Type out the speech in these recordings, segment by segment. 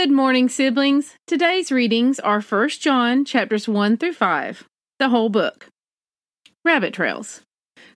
Good morning, siblings. Today's readings are 1 John chapters 1 through 5, the whole book. Rabbit Trails.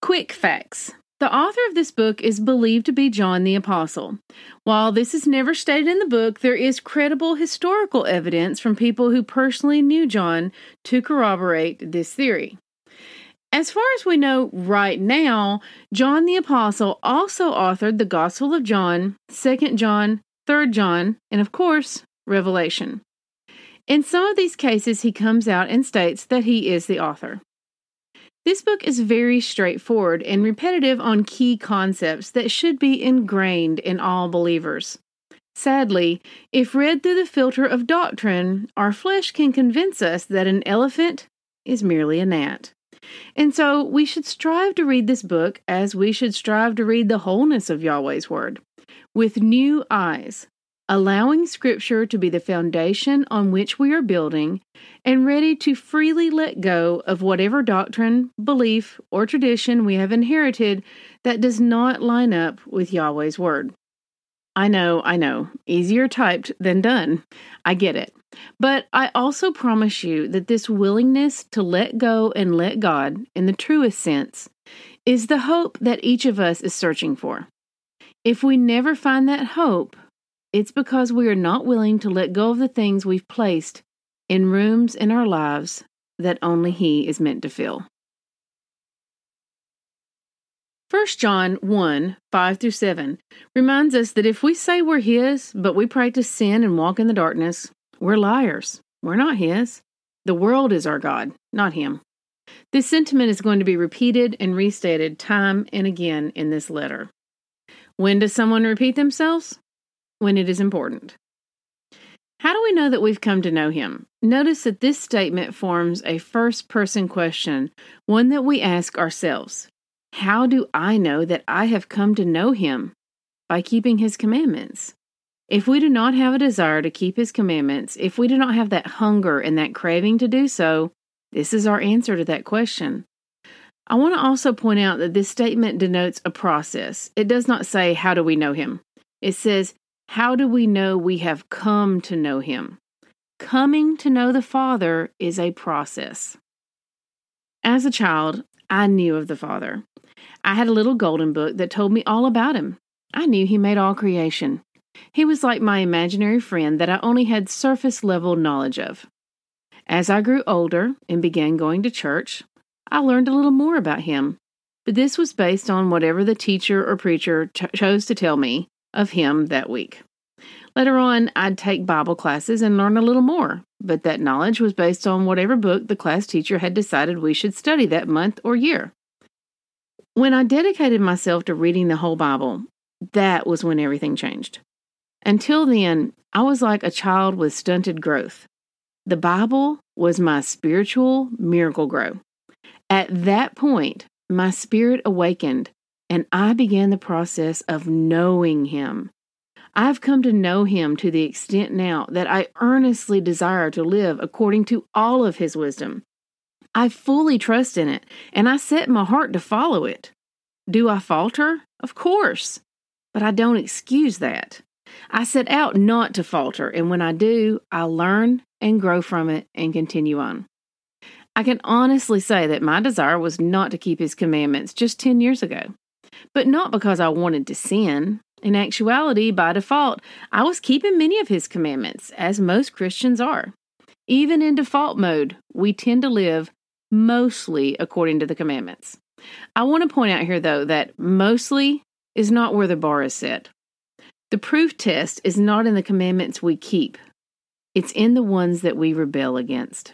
Quick facts. The author of this book is believed to be John the Apostle. While this is never stated in the book, there is credible historical evidence from people who personally knew John to corroborate this theory. As far as we know right now, John the Apostle also authored the Gospel of John, 2 John, 3 John, and of course, Revelation. In some of these cases, he comes out and states that he is the author. This book is very straightforward and repetitive on key concepts that should be ingrained in all believers. Sadly, if read through the filter of doctrine, our flesh can convince us that an elephant is merely a gnat. And so we should strive to read this book as we should strive to read the wholeness of Yahweh's Word with new eyes, allowing Scripture to be the foundation on which we are building, and ready to freely let go of whatever doctrine, belief, or tradition we have inherited that does not line up with Yahweh's Word. I know, I know, easier typed than done. I get it. But I also promise you that this willingness to let go and let God, in the truest sense, is the hope that each of us is searching for. If we never find that hope, it's because we are not willing to let go of the things we've placed in rooms in our lives that only He is meant to fill. 1 John 1 5 through 7 reminds us that if we say we're His, but we practice sin and walk in the darkness, we're liars. We're not His. The world is our God, not Him. This sentiment is going to be repeated and restated time and again in this letter. When does someone repeat themselves? When it is important. How do we know that we've come to know him? Notice that this statement forms a first person question, one that we ask ourselves How do I know that I have come to know him? By keeping his commandments. If we do not have a desire to keep his commandments, if we do not have that hunger and that craving to do so, this is our answer to that question. I want to also point out that this statement denotes a process. It does not say, How do we know him? It says, How do we know we have come to know him? Coming to know the Father is a process. As a child, I knew of the Father. I had a little golden book that told me all about him. I knew he made all creation. He was like my imaginary friend that I only had surface level knowledge of. As I grew older and began going to church, I learned a little more about him, but this was based on whatever the teacher or preacher chose to tell me of him that week. Later on, I'd take Bible classes and learn a little more, but that knowledge was based on whatever book the class teacher had decided we should study that month or year. When I dedicated myself to reading the whole Bible, that was when everything changed. Until then, I was like a child with stunted growth. The Bible was my spiritual Miracle-Gro. At that point, my spirit awakened and I began the process of knowing Him. I've come to know Him to the extent now that I earnestly desire to live according to all of His wisdom. I fully trust in it and I set my heart to follow it. Do I falter? Of course, but I don't excuse that. I set out not to falter, and when I do, I learn and grow from it and continue on. I can honestly say that my desire was not to keep his commandments just 10 years ago, but not because I wanted to sin. In actuality, by default, I was keeping many of his commandments, as most Christians are. Even in default mode, we tend to live mostly according to the commandments. I want to point out here, though, that mostly is not where the bar is set. The proof test is not in the commandments we keep, it's in the ones that we rebel against.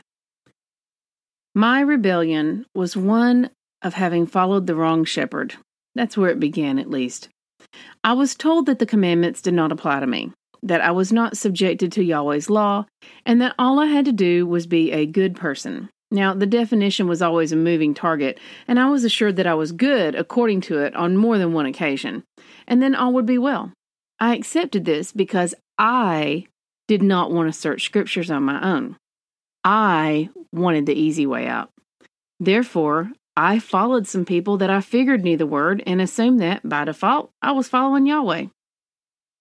My rebellion was one of having followed the wrong shepherd. That's where it began, at least. I was told that the commandments did not apply to me. that I was not subjected to Yahweh's law, and that all I had to do was be a good person. Now, the definition was always a moving target, and I was assured that I was good according to it on more than one occasion, and then all would be well. I accepted this because I did not want to search scriptures on my own. I wanted the easy way out. Therefore, I followed some people that I figured knew the word and assumed that, by default, I was following Yahweh.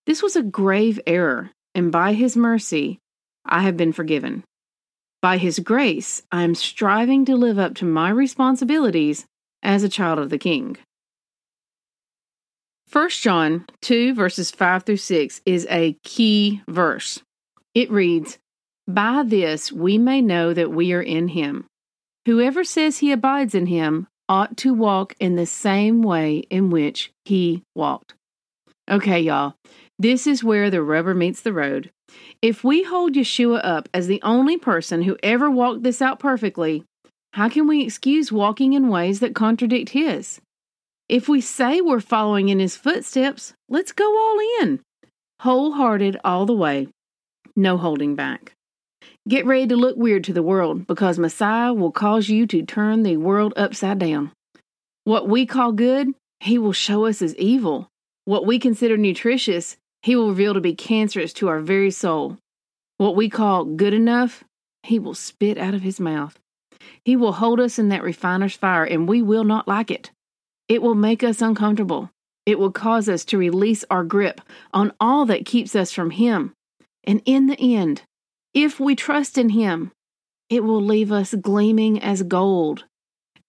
This was a grave error, and by His mercy, I have been forgiven. By His grace, I am striving to live up to my responsibilities as a child of the King. 1 John 2, verses 5 through 6 is a key verse. It reads, By this we may know that we are in Him. Whoever says he abides in Him ought to walk in the same way in which He walked. Okay, y'all, this is where the rubber meets the road. If we hold Yeshua up as the only person who ever walked this out perfectly, how can we excuse walking in ways that contradict his? If we say we're following in his footsteps, let's go all in. Wholehearted all the way, no holding back. Get ready to look weird to the world because Messiah will cause you to turn the world upside down. What we call good, he will show us as evil. What we consider nutritious, he will reveal to be cancerous to our very soul. What we call good enough, He will spit out of His mouth. He will hold us in that refiner's fire, and we will not like it. It will make us uncomfortable. It will cause us to release our grip on all that keeps us from Him. And in the end, if we trust in Him, it will leave us gleaming as gold,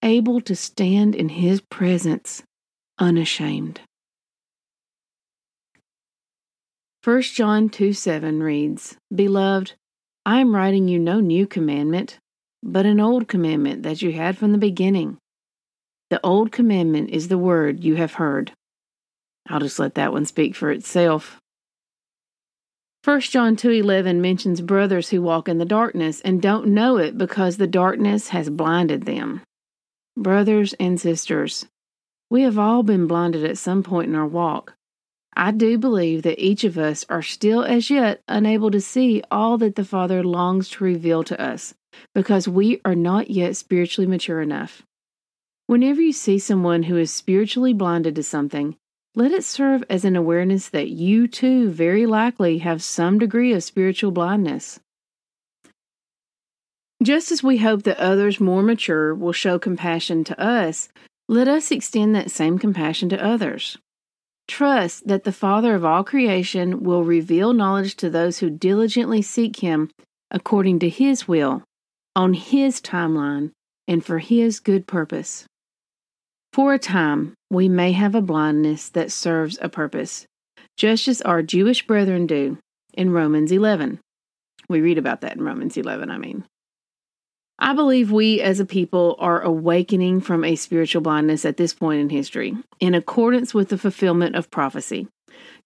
able to stand in His presence unashamed. 1 John 2 7 reads, Beloved, I am writing you no new commandment, but an old commandment that you had from the beginning. The old commandment is the word you have heard. I'll just let that one speak for itself. 1 John 2:11 mentions brothers who walk in the darkness and don't know it because the darkness has blinded them. Brothers and sisters, we have all been blinded at some point in our walk. I do believe that each of us are still as yet unable to see all that the Father longs to reveal to us because we are not yet spiritually mature enough. Whenever you see someone who is spiritually blinded to something, let it serve as an awareness that you too very likely have some degree of spiritual blindness. Just as we hope that others more mature will show compassion to us, let us extend that same compassion to others. Trust that the Father of all creation will reveal knowledge to those who diligently seek Him according to His will, on His timeline, and for His good purpose. For a time, we may have a blindness that serves a purpose, just as our Jewish brethren do in Romans 11. We read about that in Romans 11, I mean. I believe we as a people are awakening from a spiritual blindness at this point in history, in accordance with the fulfillment of prophecy,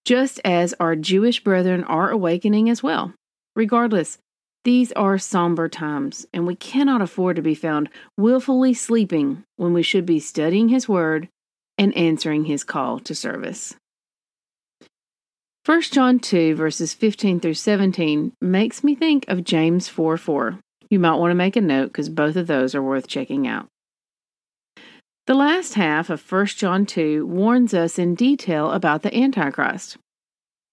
just as our Jewish brethren are awakening as well. Regardless, these are somber times, and we cannot afford to be found willfully sleeping when we should be studying His Word and answering His call to service. 1 John 2, verses 15 through 17, makes me think of James 4 4. You might want to make a note because both of those are worth checking out. The last half of 1 John 2 warns us in detail about the Antichrist.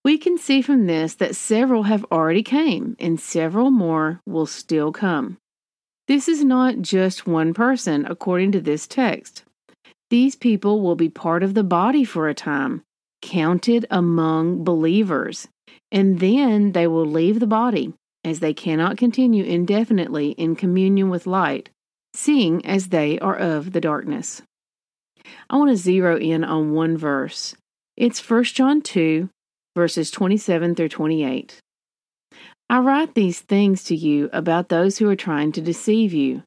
We can see from this that several have already came and several more will still come. This is not just one person according to this text. These people will be part of the body for a time, counted among believers, and then they will leave the body as they cannot continue indefinitely in communion with light, seeing as they are of the darkness. I want to zero in on one verse. It's 1 John 2, verses 27 through 28. I write these things to you about those who are trying to deceive you,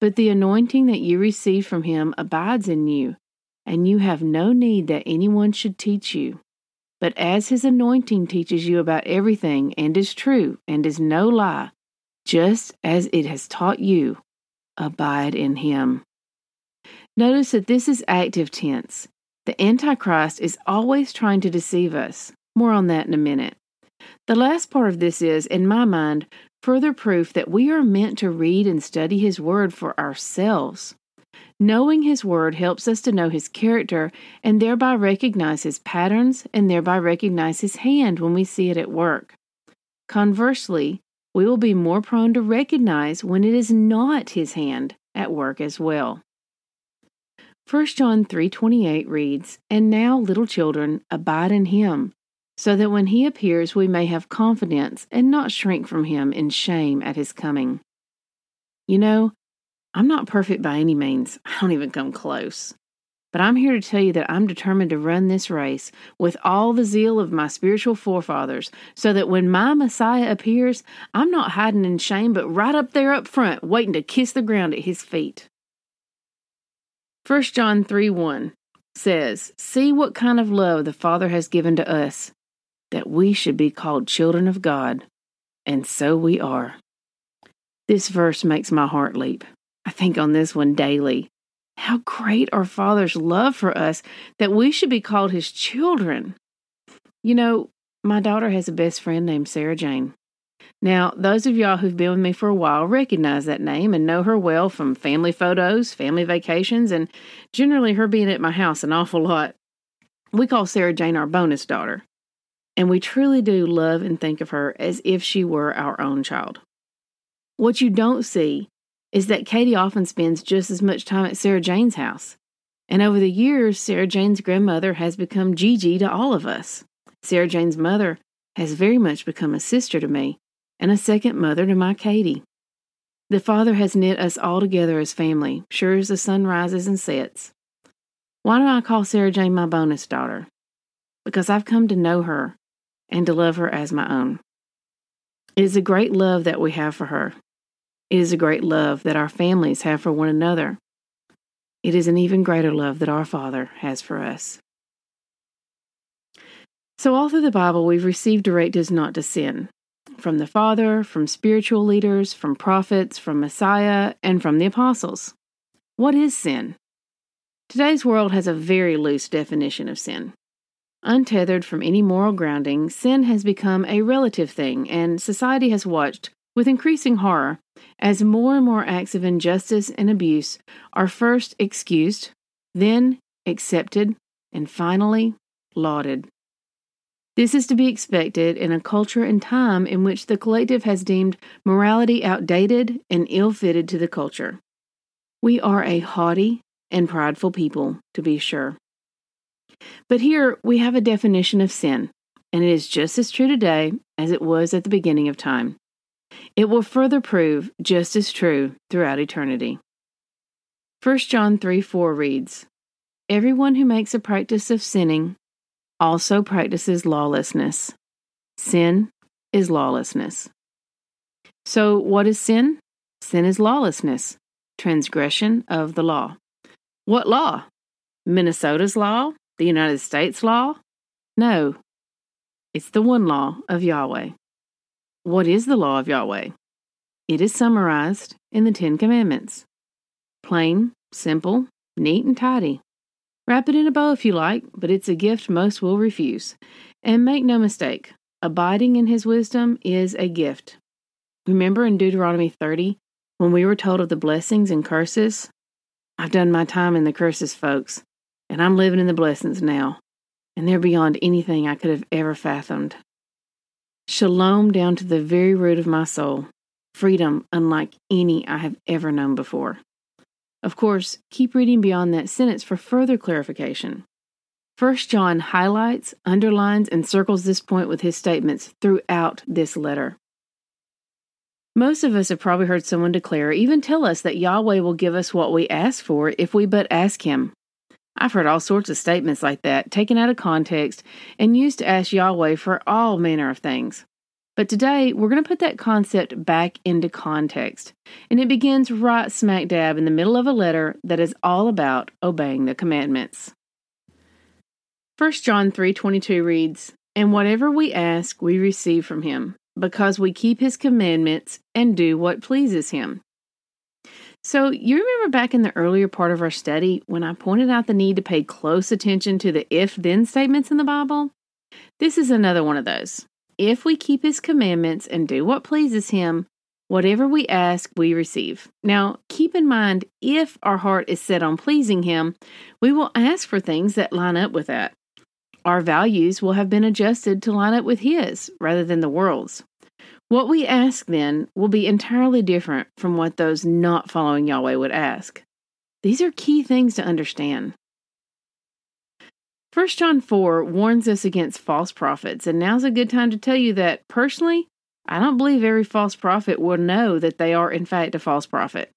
but the anointing that you receive from him abides in you, and you have no need that anyone should teach you. But as his anointing teaches you about everything and is true and is no lie, just as it has taught you, abide in him. Notice that this is active tense. The Antichrist is always trying to deceive us. More on that in a minute. The last part of this is, in my mind, further proof that we are meant to read and study His Word for ourselves. Knowing His Word helps us to know His character and thereby recognize His patterns and thereby recognize His hand when we see it at work. Conversely, we will be more prone to recognize when it is not His hand at work as well. 1 John 3:28 reads, "And now, little children, abide in him, so that when he appears we may have confidence and not shrink from him in shame at his coming." You know, I'm not perfect by any means. I don't even come close. But I'm here to tell you that I'm determined to run this race with all the zeal of my spiritual forefathers, so that when my Messiah appears, I'm not hiding in shame, but right up there up front, waiting to kiss the ground at his feet. 1 John 3 1 says, See what kind of love the Father has given to us, that we should be called children of God. And so we are. This verse makes my heart leap. I think on this one daily. How great our Father's love for us that we should be called His children. You know, my daughter has a best friend named Sarah Jane. Now, those of y'all who've been with me for a while recognize that name and know her well from family photos, family vacations, and generally her being at my house an awful lot. We call Sarah Jane our bonus daughter, and we truly do love and think of her as if she were our own child. What you don't see is that Katie often spends just as much time at Sarah Jane's house. And over the years, Sarah Jane's grandmother has become Gigi to all of us. Sarah Jane's mother has very much become a sister to me and a second mother to my Katie. The Father has knit us all together as family, sure as the sun rises and sets. Why do I call Sarah Jane my bonus daughter? Because I've come to know her and to love her as my own. It is a great love that we have for her. It is a great love that our families have for one another. It is an even greater love that our Father has for us. So, all through the Bible, we've received directives not to sin, from the Father, from spiritual leaders, from prophets, from Messiah, and from the apostles. What is sin? Today's world has a very loose definition of sin. Untethered from any moral grounding, sin has become a relative thing, and society has watched with increasing horror as more and more acts of injustice and abuse are first excused, then accepted, and finally lauded. This is to be expected in a culture and time in which the collective has deemed morality outdated and ill fitted to the culture. We are a haughty and prideful people, to be sure. But here we have a definition of sin, and it is just as true today as it was at the beginning of time. It will further prove just as true throughout eternity. 1 John 3 4 reads, Everyone who makes a practice of sinning also practices lawlessness. Sin is lawlessness. So, what is sin? Sin is lawlessness, transgression of the law. What law? Minnesota's law? The United States law? No, it's the one law of Yahweh. What is the law of Yahweh? It is summarized in the Ten Commandments. Plain, simple, neat, and tidy. Wrap it in a bow if you like, but it's a gift most will refuse. And make no mistake, abiding in his wisdom is a gift. Remember in Deuteronomy 30 when we were told of the blessings and curses? I've done my time in the curses, folks, and I'm living in the blessings now, and they're beyond anything I could have ever fathomed. Shalom down to the very root of my soul, freedom unlike any I have ever known before. Of course, keep reading beyond that sentence for further clarification. 1 John highlights, underlines, and circles this point with his statements throughout this letter. Most of us have probably heard someone declare, even tell us, that Yahweh will give us what we ask for if we but ask Him. I've heard all sorts of statements like that, taken out of context, and used to ask Yahweh for all manner of things. But today, we're going to put that concept back into context. And it begins right smack dab in the middle of a letter that is all about obeying the commandments. 1 John 3:22 reads, "And whatever we ask, we receive from him, because we keep his commandments and do what pleases him." So, you remember back in the earlier part of our study when I pointed out the need to pay close attention to the if then statements in the Bible? This is another one of those. if we keep his commandments and do what pleases him, whatever we ask, we receive. Now, keep in mind, if our heart is set on pleasing him, we will ask for things that line up with that. Our values will have been adjusted to line up with his rather than the world's. What we ask then will be entirely different from what those not following Yahweh would ask. These are key things to understand. 1 John 4 warns us against false prophets, and now's a good time to tell you that personally, I don't believe every false prophet will know that they are, in fact, a false prophet.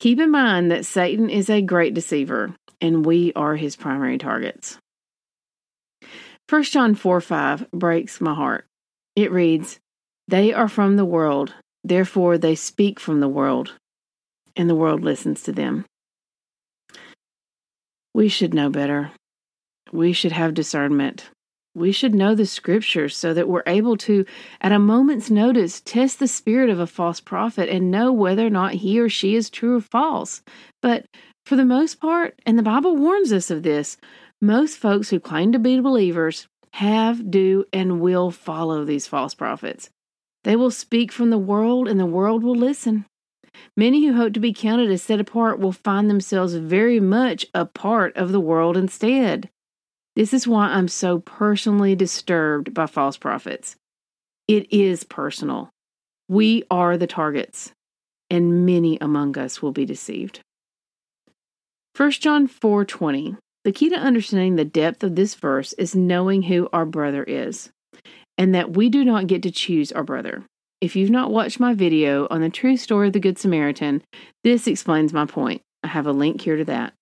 Keep in mind that Satan is a great deceiver, and we are his primary targets. 1 John 4 5 breaks my heart. It reads, They are from the world, therefore they speak from the world, and the world listens to them. We should know better. We should have discernment. We should know the scriptures so that we're able to, at a moment's notice, test the spirit of a false prophet and know whether or not he or she is true or false. But for the most part, and the Bible warns us of this, most folks who claim to be believers have, do, and will follow these false prophets. They will speak from the world, and the world will listen. Many who hope to be counted as set apart will find themselves very much a part of the world instead. This is why I'm so personally disturbed by false prophets. It is personal. We are the targets, and many among us will be deceived. 1 John 4:20. The key to understanding the depth of this verse is knowing who our brother is, and that we do not get to choose our brother. If you've not watched my video on the true story of the Good Samaritan, this explains my point. I have a link here to that.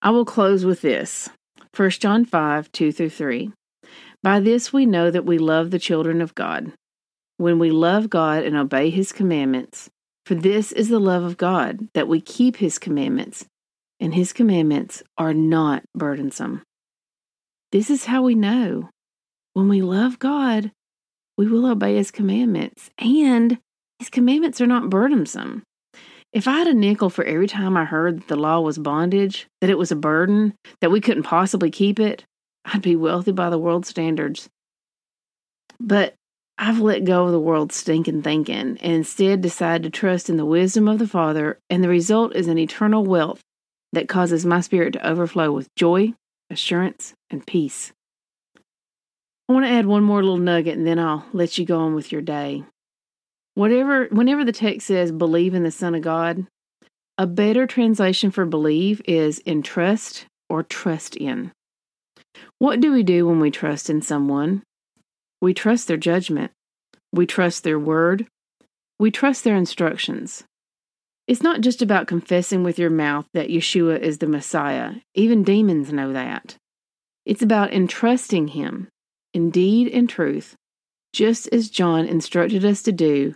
I will close with this. 1 John 5 2 through 3. By this we know that we love the children of God, when we love God and obey his commandments. For this is the love of God, that we keep his commandments, and his commandments are not burdensome. This is how we know. When we love God, we will obey his commandments, and his commandments are not burdensome. If I had a nickel for every time I heard that the law was bondage, that it was a burden, that we couldn't possibly keep it, I'd be wealthy by the world's standards. But I've let go of the world's stinking thinking and instead decided to trust in the wisdom of the Father, and the result is an eternal wealth that causes my spirit to overflow with joy, assurance, and peace. I want to add one more little nugget and then I'll let you go on with your day. Whatever, whenever the text says believe in the Son of God, a better translation for believe is entrust or trust in. What do we do when we trust in someone? We trust their judgment. We trust their word. We trust their instructions. It's not just about confessing with your mouth that Yeshua is the Messiah. Even demons know that. It's about entrusting Him, in deed and truth, just as John instructed us to do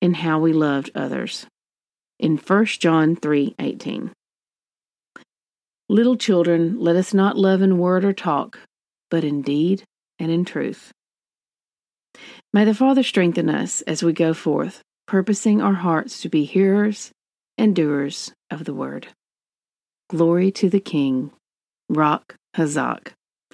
in how we loved others. In 1 John 3:18. Little children, let us not love in word or talk, but in deed and in truth. May the Father strengthen us as we go forth, purposing our hearts to be hearers and doers of the word. Glory to the King, Rak Chazak.